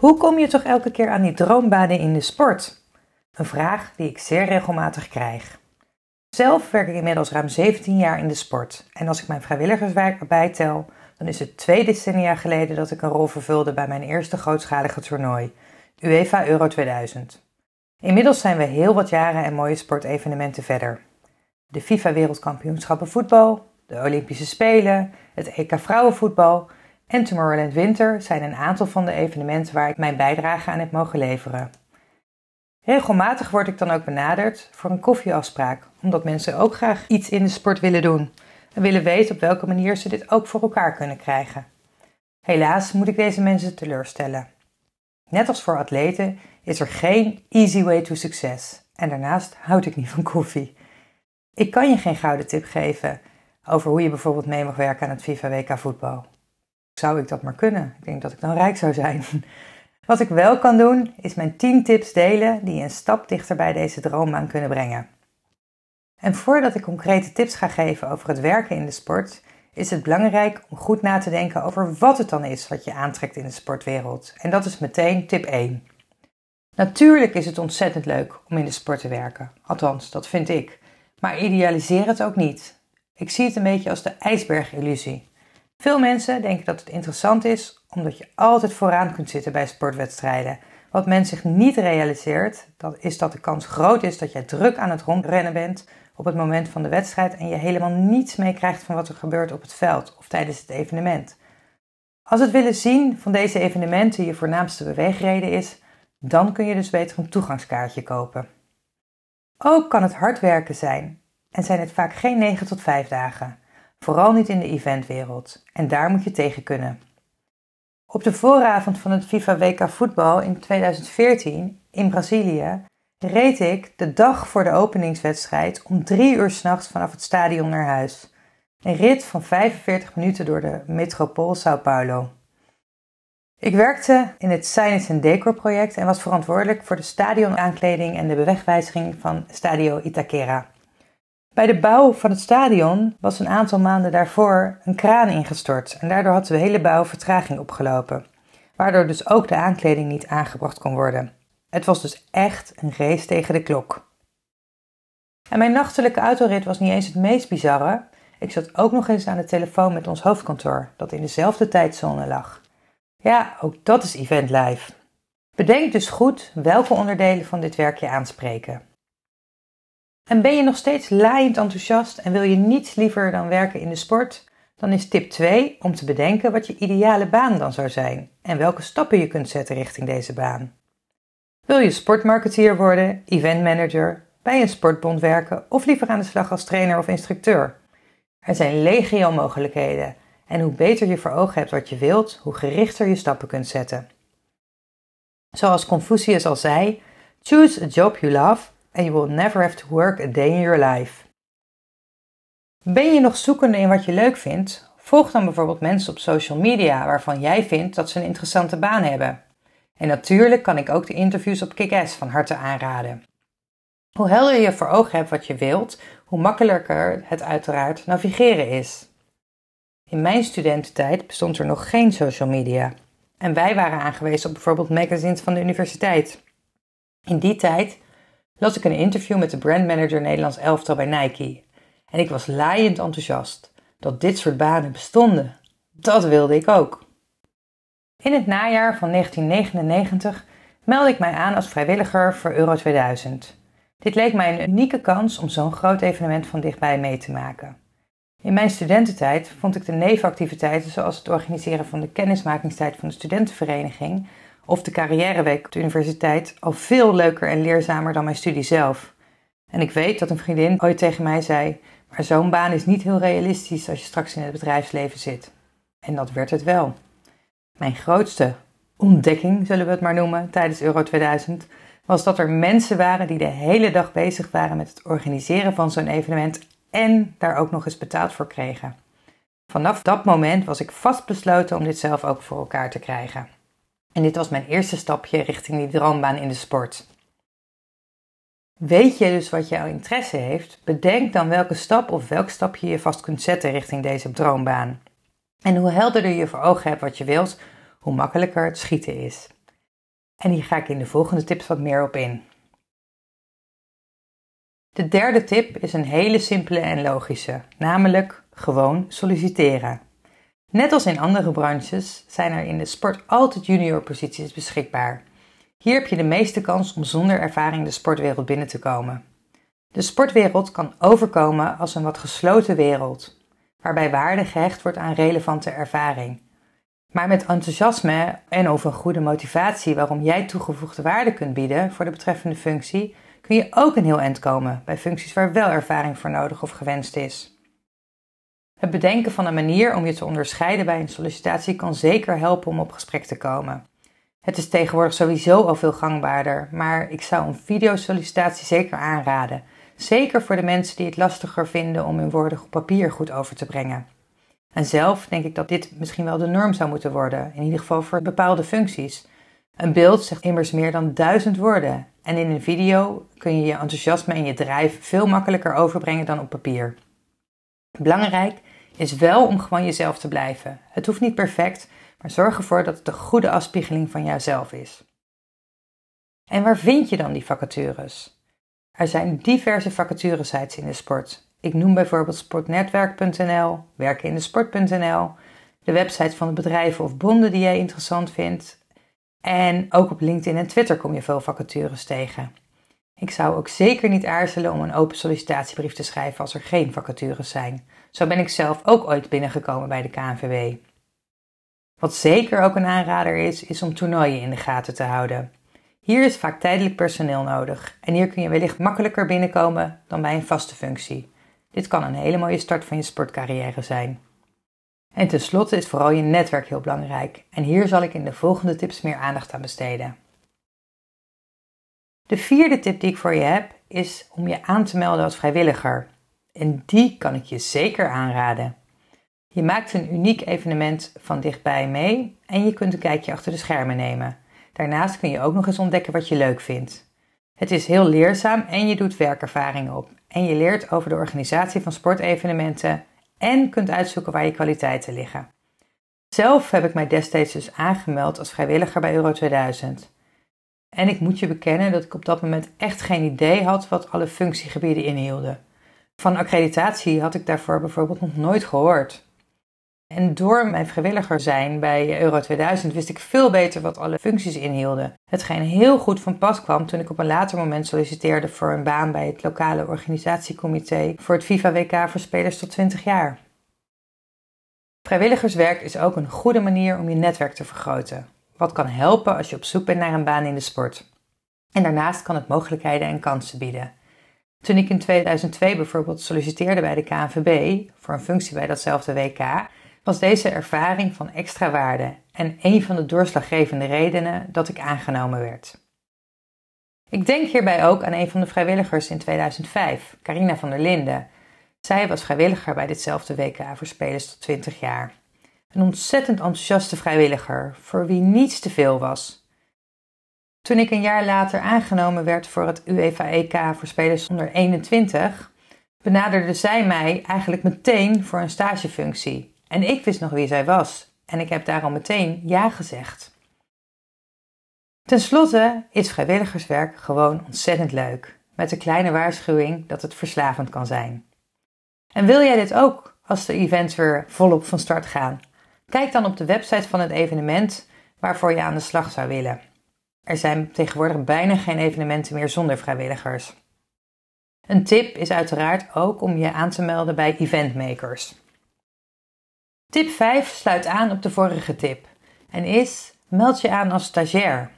Hoe kom je toch elke keer aan die droombanen in de sport? Een vraag die ik zeer regelmatig krijg. Zelf werk ik inmiddels ruim 17 jaar in de sport en als ik mijn vrijwilligerswerk erbij tel, dan is het twee decennia geleden dat ik een rol vervulde bij mijn eerste grootschalige toernooi, UEFA Euro 2000. Inmiddels zijn we heel wat jaren en mooie sportevenementen verder. De FIFA Wereldkampioenschappen voetbal, de Olympische Spelen, het EK vrouwenvoetbal en Tomorrowland Winter zijn een aantal van de evenementen waar ik mijn bijdrage aan heb mogen leveren. Regelmatig word ik dan ook benaderd voor een koffieafspraak, omdat mensen ook graag iets in de sport willen doen en willen weten op welke manier ze dit ook voor elkaar kunnen krijgen. Helaas moet ik deze mensen teleurstellen. Net als voor atleten is er geen easy way to success en daarnaast houd ik niet van koffie. Ik kan je geen gouden tip geven over hoe je bijvoorbeeld mee mag werken aan het FIFA WK voetbal. Zou ik dat maar kunnen? Ik denk dat ik dan rijk zou zijn. Wat ik wel kan doen, is mijn 10 tips delen die je een stap dichter bij deze droombaan kunnen brengen. En voordat ik concrete tips ga geven over het werken in de sport, is het belangrijk om goed na te denken over wat het dan is wat je aantrekt in de sportwereld. En dat is meteen tip 1. Natuurlijk is het ontzettend leuk om in de sport te werken. Althans, dat vind ik. Maar idealiseer het ook niet. Ik zie het een beetje als de ijsbergillusie. Veel mensen denken dat het interessant is omdat je altijd vooraan kunt zitten bij sportwedstrijden. Wat men zich niet realiseert, dat is dat de kans groot is dat jij druk aan het rondrennen bent op het moment van de wedstrijd en je helemaal niets meekrijgt van wat er gebeurt op het veld of tijdens het evenement. Als het willen zien van deze evenementen je voornaamste beweegreden is, dan kun je dus beter een toegangskaartje kopen. Ook kan het hard werken zijn en zijn het vaak geen 9 tot 5 dagen. Vooral niet in de eventwereld. En daar moet je tegen kunnen. Op de vooravond van het FIFA WK voetbal in 2014 in Brazilië reed ik de dag voor de openingswedstrijd om drie uur s'nachts vanaf het stadion naar huis. Een rit van 45 minuten door de metropool Sao Paulo. Ik werkte in het Signage and Decor project en was verantwoordelijk voor de stadionaankleding en de bewegwijziging van Stadio Itaquera. Bij de bouw van het stadion was een aantal maanden daarvoor een kraan ingestort en daardoor had de hele bouw vertraging opgelopen, waardoor dus ook de aankleding niet aangebracht kon worden. Het was dus echt een race tegen de klok. En mijn nachtelijke autorit was niet eens het meest bizarre. Ik zat ook nog eens aan de telefoon met ons hoofdkantoor, dat in dezelfde tijdzone lag. Ja, ook dat is event live. Bedenk dus goed welke onderdelen van dit werk je aanspreken. En ben je nog steeds laaiend enthousiast en wil je niets liever dan werken in de sport? Dan is tip 2 om te bedenken wat je ideale baan dan zou zijn en welke stappen je kunt zetten richting deze baan. Wil je sportmarketeer worden, eventmanager, bij een sportbond werken of liever aan de slag als trainer of instructeur? Er zijn legio mogelijkheden en hoe beter je voor ogen hebt wat je wilt, hoe gerichter je stappen kunt zetten. Zoals Confucius al zei: Choose a job you love and you will never have to work a day in your life. Ben je nog zoekende in wat je leuk vindt? Volg dan bijvoorbeeld mensen op social media waarvan jij vindt dat ze een interessante baan hebben. En natuurlijk kan ik ook de interviews op Kick-Ass van harte aanraden. Hoe helder je voor ogen hebt wat je wilt, hoe makkelijker het uiteraard navigeren is. In mijn studententijd bestond er nog geen social media. En wij waren aangewezen op bijvoorbeeld magazines van de universiteit. In die tijd las ik een interview met de brandmanager Nederlands elftal bij Nike. En ik was laaiend enthousiast dat dit soort banen bestonden. Dat wilde ik ook. In het najaar van 1999 meldde ik mij aan als vrijwilliger voor Euro 2000. Dit leek mij een unieke kans om zo'n groot evenement van dichtbij mee te maken. In mijn studententijd vond ik de nevenactiviteiten zoals het organiseren van de kennismakingstijd van de studentenvereniging of de carrièreweek op de universiteit al veel leuker en leerzamer dan mijn studie zelf. En ik weet dat een vriendin ooit tegen mij zei: Maar zo'n baan is niet heel realistisch als je straks in het bedrijfsleven zit. En dat werd het wel. Mijn grootste ontdekking, zullen we het maar noemen, tijdens Euro 2000 was dat er mensen waren die de hele dag bezig waren met het organiseren van zo'n evenement en daar ook nog eens betaald voor kregen. Vanaf dat moment was ik vastbesloten om dit zelf ook voor elkaar te krijgen. En dit was mijn eerste stapje richting die droombaan in de sport. Weet je dus wat jouw interesse heeft? Bedenk dan welke stap of welk stapje je vast kunt zetten richting deze droombaan. En hoe helderder je voor ogen hebt wat je wilt, hoe makkelijker het schieten is. En hier ga ik in de volgende tips wat meer op in. De derde tip is een hele simpele en logische, namelijk gewoon solliciteren. Net als in andere branches zijn er in de sport altijd junior posities beschikbaar. Hier heb je de meeste kans om zonder ervaring de sportwereld binnen te komen. De sportwereld kan overkomen als een wat gesloten wereld, waarbij waarde gehecht wordt aan relevante ervaring. Maar met enthousiasme en of een goede motivatie waarom jij toegevoegde waarde kunt bieden voor de betreffende functie, kun je ook een heel eind komen bij functies waar wel ervaring voor nodig of gewenst is. Het bedenken van een manier om je te onderscheiden bij een sollicitatie kan zeker helpen om op gesprek te komen. Het is tegenwoordig sowieso al veel gangbaarder, maar ik zou een videosollicitatie zeker aanraden. Zeker voor de mensen die het lastiger vinden om hun woorden op papier goed over te brengen. En zelf denk ik dat dit misschien wel de norm zou moeten worden, in ieder geval voor bepaalde functies. Een beeld zegt immers meer dan duizend woorden en in een video kun je je enthousiasme en je drijf veel makkelijker overbrengen dan op papier. Belangrijk is wel om gewoon jezelf te blijven. Het hoeft niet perfect, maar zorg ervoor dat het een goede afspiegeling van jouzelf is. En waar vind je dan die vacatures? Er zijn diverse vacaturesites in de sport. Ik noem bijvoorbeeld sportnetwerk.nl, werkenindesport.nl, de websites van de bedrijven of bonden die jij interessant vindt. En ook op LinkedIn en Twitter kom je veel vacatures tegen. Ik zou ook zeker niet aarzelen om een open sollicitatiebrief te schrijven als er geen vacatures zijn. Zo ben ik zelf ook ooit binnengekomen bij de KNVB. Wat zeker ook een aanrader is, is om toernooien in de gaten te houden. Hier is vaak tijdelijk personeel nodig en hier kun je wellicht makkelijker binnenkomen dan bij een vaste functie. Dit kan een hele mooie start van je sportcarrière zijn. En tenslotte is vooral je netwerk heel belangrijk en hier zal ik in de volgende tips meer aandacht aan besteden. De vierde tip die ik voor je heb is om je aan te melden als vrijwilliger. En die kan ik je zeker aanraden. Je maakt een uniek evenement van dichtbij mee en je kunt een kijkje achter de schermen nemen. Daarnaast kun je ook nog eens ontdekken wat je leuk vindt. Het is heel leerzaam en je doet werkervaring op. En je leert over de organisatie van sportevenementen en kunt uitzoeken waar je kwaliteiten liggen. Zelf heb ik mij destijds dus aangemeld als vrijwilliger bij Euro 2000. En ik moet je bekennen dat ik op dat moment echt geen idee had wat alle functiegebieden inhielden. Van accreditatie had ik daarvoor bijvoorbeeld nog nooit gehoord. En door mijn vrijwilliger zijn bij Euro 2000 wist ik veel beter wat alle functies inhielden. Hetgeen heel goed van pas kwam toen ik op een later moment solliciteerde voor een baan bij het lokale organisatiecomité voor het FIFA WK voor spelers tot 20 jaar. Vrijwilligerswerk is ook een goede manier om je netwerk te vergroten, wat kan helpen als je op zoek bent naar een baan in de sport. En daarnaast kan het mogelijkheden en kansen bieden. Toen ik in 2002 bijvoorbeeld solliciteerde bij de KNVB voor een functie bij datzelfde WK, was deze ervaring van extra waarde en een van de doorslaggevende redenen dat ik aangenomen werd. Ik denk hierbij ook aan een van de vrijwilligers in 2005, Carina van der Linden. Zij was vrijwilliger bij ditzelfde WK voor spelers tot 20 jaar. Een ontzettend enthousiaste vrijwilliger, voor wie niets te veel was. Toen ik een jaar later aangenomen werd voor het UEFA EK voor spelers onder 21, benaderde zij mij eigenlijk meteen voor een stagefunctie. En ik wist nog wie zij was en ik heb daarom meteen ja gezegd. Ten slotte is vrijwilligerswerk gewoon ontzettend leuk, met de kleine waarschuwing dat het verslavend kan zijn. En wil jij dit ook als de events weer volop van start gaan? Kijk dan op de website van het evenement waarvoor je aan de slag zou willen. Er zijn tegenwoordig bijna geen evenementen meer zonder vrijwilligers. Een tip is uiteraard ook om je aan te melden bij eventmakers. Tip 5 sluit aan op de vorige tip en is meld je aan als stagiair.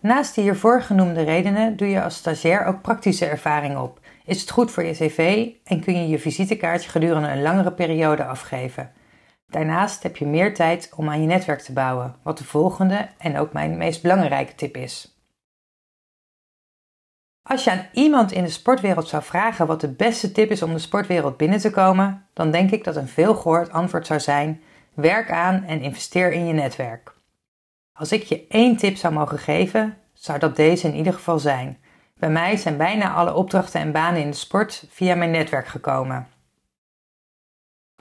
Naast de hiervoor genoemde redenen doe je als stagiair ook praktische ervaring op. Is het goed voor je cv en kun je je visitekaartje gedurende een langere periode afgeven. Daarnaast heb je meer tijd om aan je netwerk te bouwen, wat de volgende en ook mijn meest belangrijke tip is. Als je aan iemand in de sportwereld zou vragen wat de beste tip is om de sportwereld binnen te komen, dan denk ik dat een veelgehoord antwoord zou zijn: werk aan en investeer in je netwerk. Als ik je één tip zou mogen geven, zou dat deze in ieder geval zijn. Bij mij zijn bijna alle opdrachten en banen in de sport via mijn netwerk gekomen.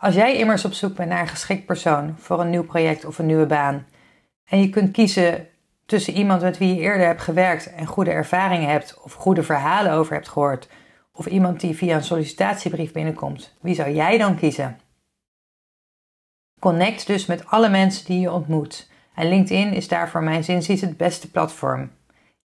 Als jij immers op zoek bent naar een geschikt persoon voor een nieuw project of een nieuwe baan, en je kunt kiezen tussen iemand met wie je eerder hebt gewerkt en goede ervaringen hebt of goede verhalen over hebt gehoord, of iemand die via een sollicitatiebrief binnenkomt, wie zou jij dan kiezen? Connect dus met alle mensen die je ontmoet en LinkedIn is daar voor mijn zinziens het beste platform.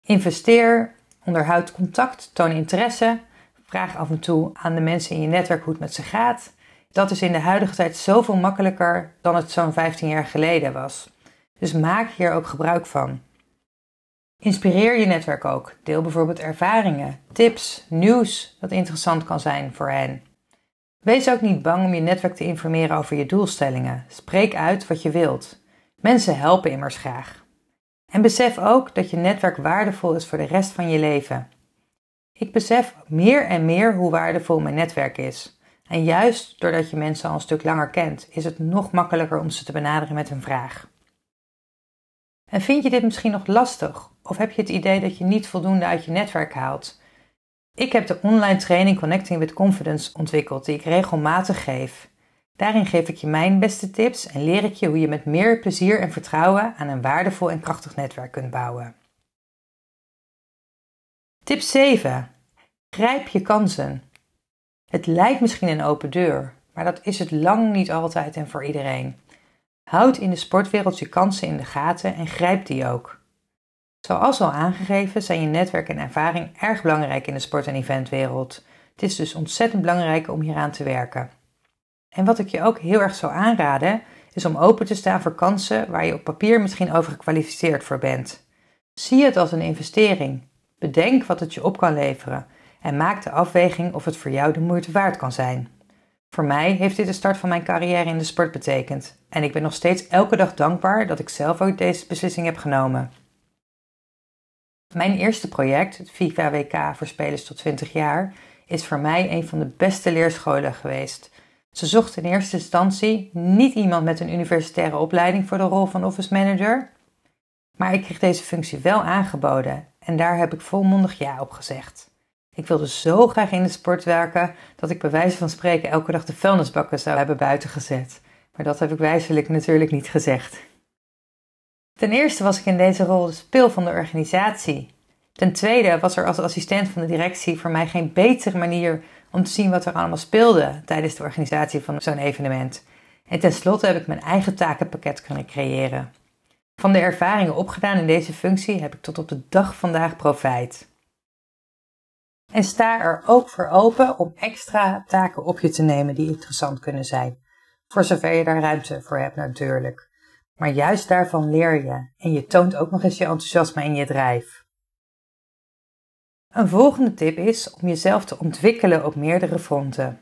Investeer, onderhoud contact, toon interesse, vraag af en toe aan de mensen in je netwerk hoe het met ze gaat. Dat is in de huidige tijd zoveel makkelijker dan het zo'n 15 jaar geleden was. Dus maak hier ook gebruik van. Inspireer je netwerk ook. Deel bijvoorbeeld ervaringen, tips, nieuws dat interessant kan zijn voor hen. Wees ook niet bang om je netwerk te informeren over je doelstellingen. Spreek uit wat je wilt. Mensen helpen immers graag. En besef ook dat je netwerk waardevol is voor de rest van je leven. Ik besef meer en meer hoe waardevol mijn netwerk is. En juist doordat je mensen al een stuk langer kent, is het nog makkelijker om ze te benaderen met een vraag. En vind je dit misschien nog lastig? Of heb je het idee dat je niet voldoende uit je netwerk haalt? Ik heb de online training Connecting with Confidence ontwikkeld, die ik regelmatig geef. Daarin geef ik je mijn beste tips en leer ik je hoe je met meer plezier en vertrouwen aan een waardevol en krachtig netwerk kunt bouwen. Tip 7. Grijp je kansen. Het lijkt misschien een open deur, maar dat is het lang niet altijd en voor iedereen. Houd in de sportwereld je kansen in de gaten en grijp die ook. Zoals al aangegeven zijn je netwerk en ervaring erg belangrijk in de sport- en eventwereld. Het is dus ontzettend belangrijk om hieraan te werken. En wat ik je ook heel erg zou aanraden, is om open te staan voor kansen waar je op papier misschien overgekwalificeerd voor bent. Zie het als een investering. Bedenk wat het je op kan leveren en maak de afweging of het voor jou de moeite waard kan zijn. Voor mij heeft dit de start van mijn carrière in de sport betekend en ik ben nog steeds elke dag dankbaar dat ik zelf ook deze beslissing heb genomen. Mijn eerste project, het FIFA WK voor spelers tot 20 jaar, is voor mij een van de beste leerscholen geweest. Ze zocht in eerste instantie niet iemand met een universitaire opleiding voor de rol van office manager, maar ik kreeg deze functie wel aangeboden en daar heb ik volmondig ja op gezegd. Ik wilde zo graag in de sport werken dat ik bij wijze van spreken elke dag de vuilnisbakken zou hebben buiten gezet. Maar dat heb ik wijzelijk natuurlijk niet gezegd. Ten eerste was ik in deze rol de speel van de organisatie. Ten tweede was er als assistent van de directie voor mij geen betere manier om te zien wat er allemaal speelde tijdens de organisatie van zo'n evenement. En tenslotte heb ik mijn eigen takenpakket kunnen creëren. Van de ervaringen opgedaan in deze functie heb ik tot op de dag vandaag profijt. En sta er ook voor open om extra taken op je te nemen die interessant kunnen zijn. Voor zover je daar ruimte voor hebt natuurlijk. Maar juist daarvan leer je en je toont ook nog eens je enthousiasme en je drijf. Een volgende tip is om jezelf te ontwikkelen op meerdere fronten.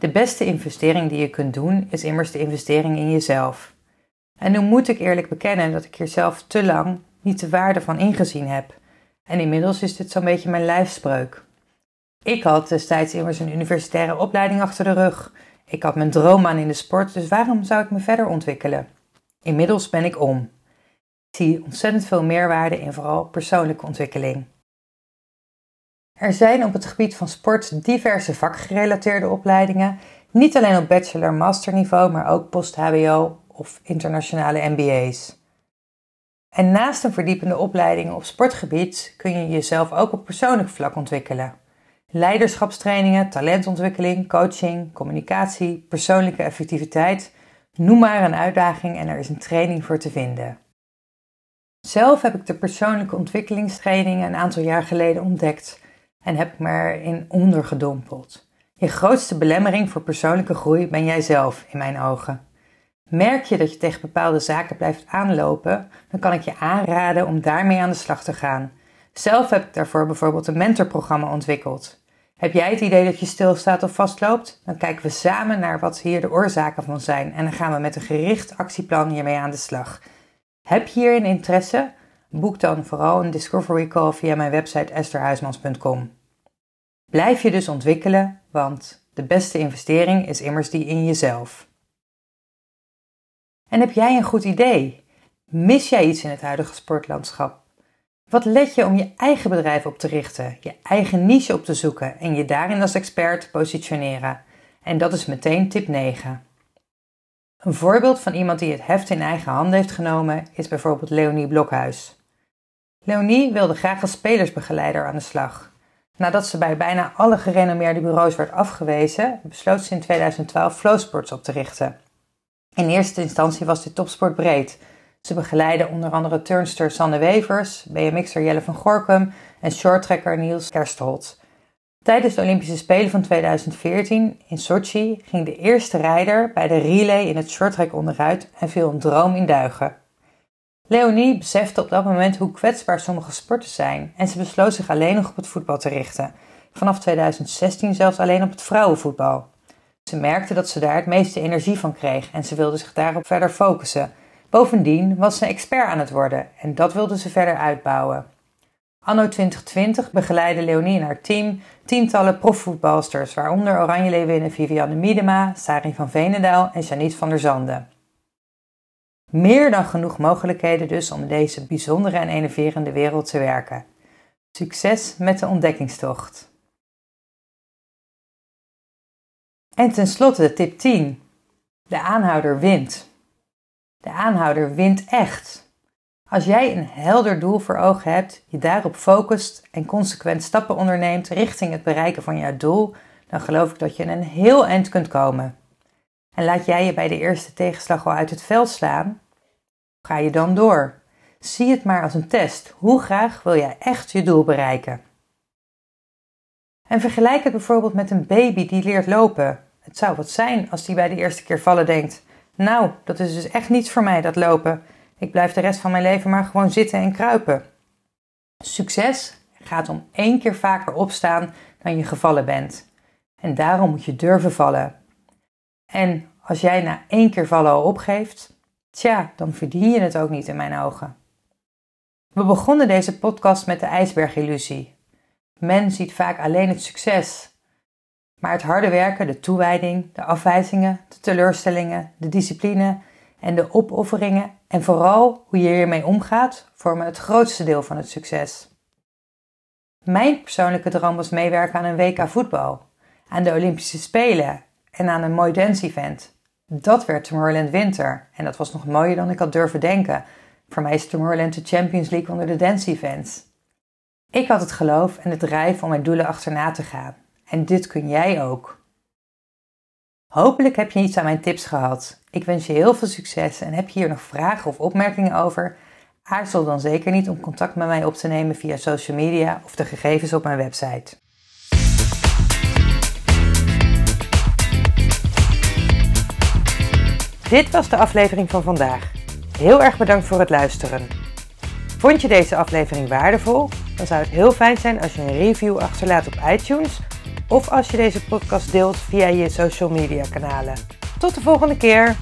De beste investering die je kunt doen is immers de investering in jezelf. En nu moet ik eerlijk bekennen dat ik hier zelf te lang niet de waarde van ingezien heb. En inmiddels is dit zo'n beetje mijn lijfspreuk. Ik had destijds immers een universitaire opleiding achter de rug. Ik had mijn droombaan in de sport, dus waarom zou ik me verder ontwikkelen? Inmiddels ben ik om. Ik zie ontzettend veel meerwaarde in vooral persoonlijke ontwikkeling. Er zijn op het gebied van sport diverse vakgerelateerde opleidingen, niet alleen op bachelor-master niveau, maar ook post-HBO of internationale MBA's. En naast een verdiepende opleiding op sportgebied kun je jezelf ook op persoonlijk vlak ontwikkelen. Leiderschapstrainingen, talentontwikkeling, coaching, communicatie, persoonlijke effectiviteit, noem maar een uitdaging en er is een training voor te vinden. Zelf heb ik de persoonlijke ontwikkelingstraining een aantal jaar geleden ontdekt en heb ik me erin ondergedompeld. Je grootste belemmering voor persoonlijke groei ben jij zelf, in mijn ogen. Merk je dat je tegen bepaalde zaken blijft aanlopen, dan kan ik je aanraden om daarmee aan de slag te gaan. Zelf heb ik daarvoor bijvoorbeeld een mentorprogramma ontwikkeld. Heb jij het idee dat je stilstaat of vastloopt? Dan kijken we samen naar wat hier de oorzaken van zijn en dan gaan we met een gericht actieplan hiermee aan de slag. Heb je hierin interesse? Boek dan vooral een Discovery Call via mijn website estherhuismans.com. Blijf je dus ontwikkelen, want de beste investering is immers die in jezelf. En heb jij een goed idee? Mis jij iets in het huidige sportlandschap? Wat let je om je eigen bedrijf op te richten, je eigen niche op te zoeken en je daarin als expert te positioneren? En dat is meteen tip 9. Een voorbeeld van iemand die het heft in eigen handen heeft genomen is bijvoorbeeld Leonie Blokhuis. Leonie wilde graag als spelersbegeleider aan de slag. Nadat ze bij bijna alle gerenommeerde bureaus werd afgewezen, besloot ze in 2012 Flowsports op te richten. In eerste instantie was dit topsport breed. Ze begeleiden onder andere turnster Sanne Wevers, BMX'er Jelle van Gorkum en shorttrekker Niels Kerstholt. Tijdens de Olympische Spelen van 2014 in Sochi ging de eerste rijder bij de relay in het shorttrack onderuit en viel een droom in duigen. Leonie besefte op dat moment hoe kwetsbaar sommige sporten zijn en ze besloot zich alleen nog op het voetbal te richten. Vanaf 2016 zelfs alleen op het vrouwenvoetbal. Ze merkte dat ze daar het meeste energie van kreeg en ze wilde zich daarop verder focussen. Bovendien was ze expert aan het worden en dat wilde ze verder uitbouwen. Anno 2020 begeleidde Leonie en haar team tientallen profvoetbalsters, waaronder Oranje Leeuwinnen Vivianne Miedema, Sari van Venendaal en Janiet van der Zanden. Meer dan genoeg mogelijkheden dus om in deze bijzondere en enerverende wereld te werken. Succes met de ontdekkingstocht! En tenslotte tip 10. De aanhouder wint. De aanhouder wint echt. Als jij een helder doel voor ogen hebt, je daarop focust en consequent stappen onderneemt richting het bereiken van jouw doel, dan geloof ik dat je een heel eind kunt komen. En laat jij je bij de eerste tegenslag al uit het veld slaan? Ga je dan door? Zie het maar als een test. Hoe graag wil jij echt je doel bereiken? En vergelijk het bijvoorbeeld met een baby die leert lopen. Het zou wat zijn als die bij de eerste keer vallen denkt: Nou, dat is dus echt niets voor mij, dat lopen. Ik blijf de rest van mijn leven maar gewoon zitten en kruipen. Succes gaat om één keer vaker opstaan dan je gevallen bent. En daarom moet je durven vallen. En als jij na één keer vallen al opgeeft, tja, dan verdien je het ook niet in mijn ogen. We begonnen deze podcast met de ijsbergillusie. Men ziet vaak alleen het succes, maar het harde werken, de toewijding, de afwijzingen, de teleurstellingen, de discipline en de opofferingen en vooral hoe je hiermee omgaat, vormen het grootste deel van het succes. Mijn persoonlijke droom was meewerken aan een WK voetbal, aan de Olympische Spelen en aan een mooi dance-event. Dat werd Tomorrowland Winter en dat was nog mooier dan ik had durven denken. Voor mij is Tomorrowland de Champions League onder de dance-events. Ik had het geloof en het drijf om mijn doelen achterna te gaan. En dit kun jij ook. Hopelijk heb je iets aan mijn tips gehad. Ik wens je heel veel succes en heb je hier nog vragen of opmerkingen over? Aarzel dan zeker niet om contact met mij op te nemen via social media of de gegevens op mijn website. Dit was de aflevering van vandaag. Heel erg bedankt voor het luisteren. Vond je deze aflevering waardevol? Dan zou het heel fijn zijn als je een review achterlaat op iTunes of als je deze podcast deelt via je social media kanalen. Tot de volgende keer!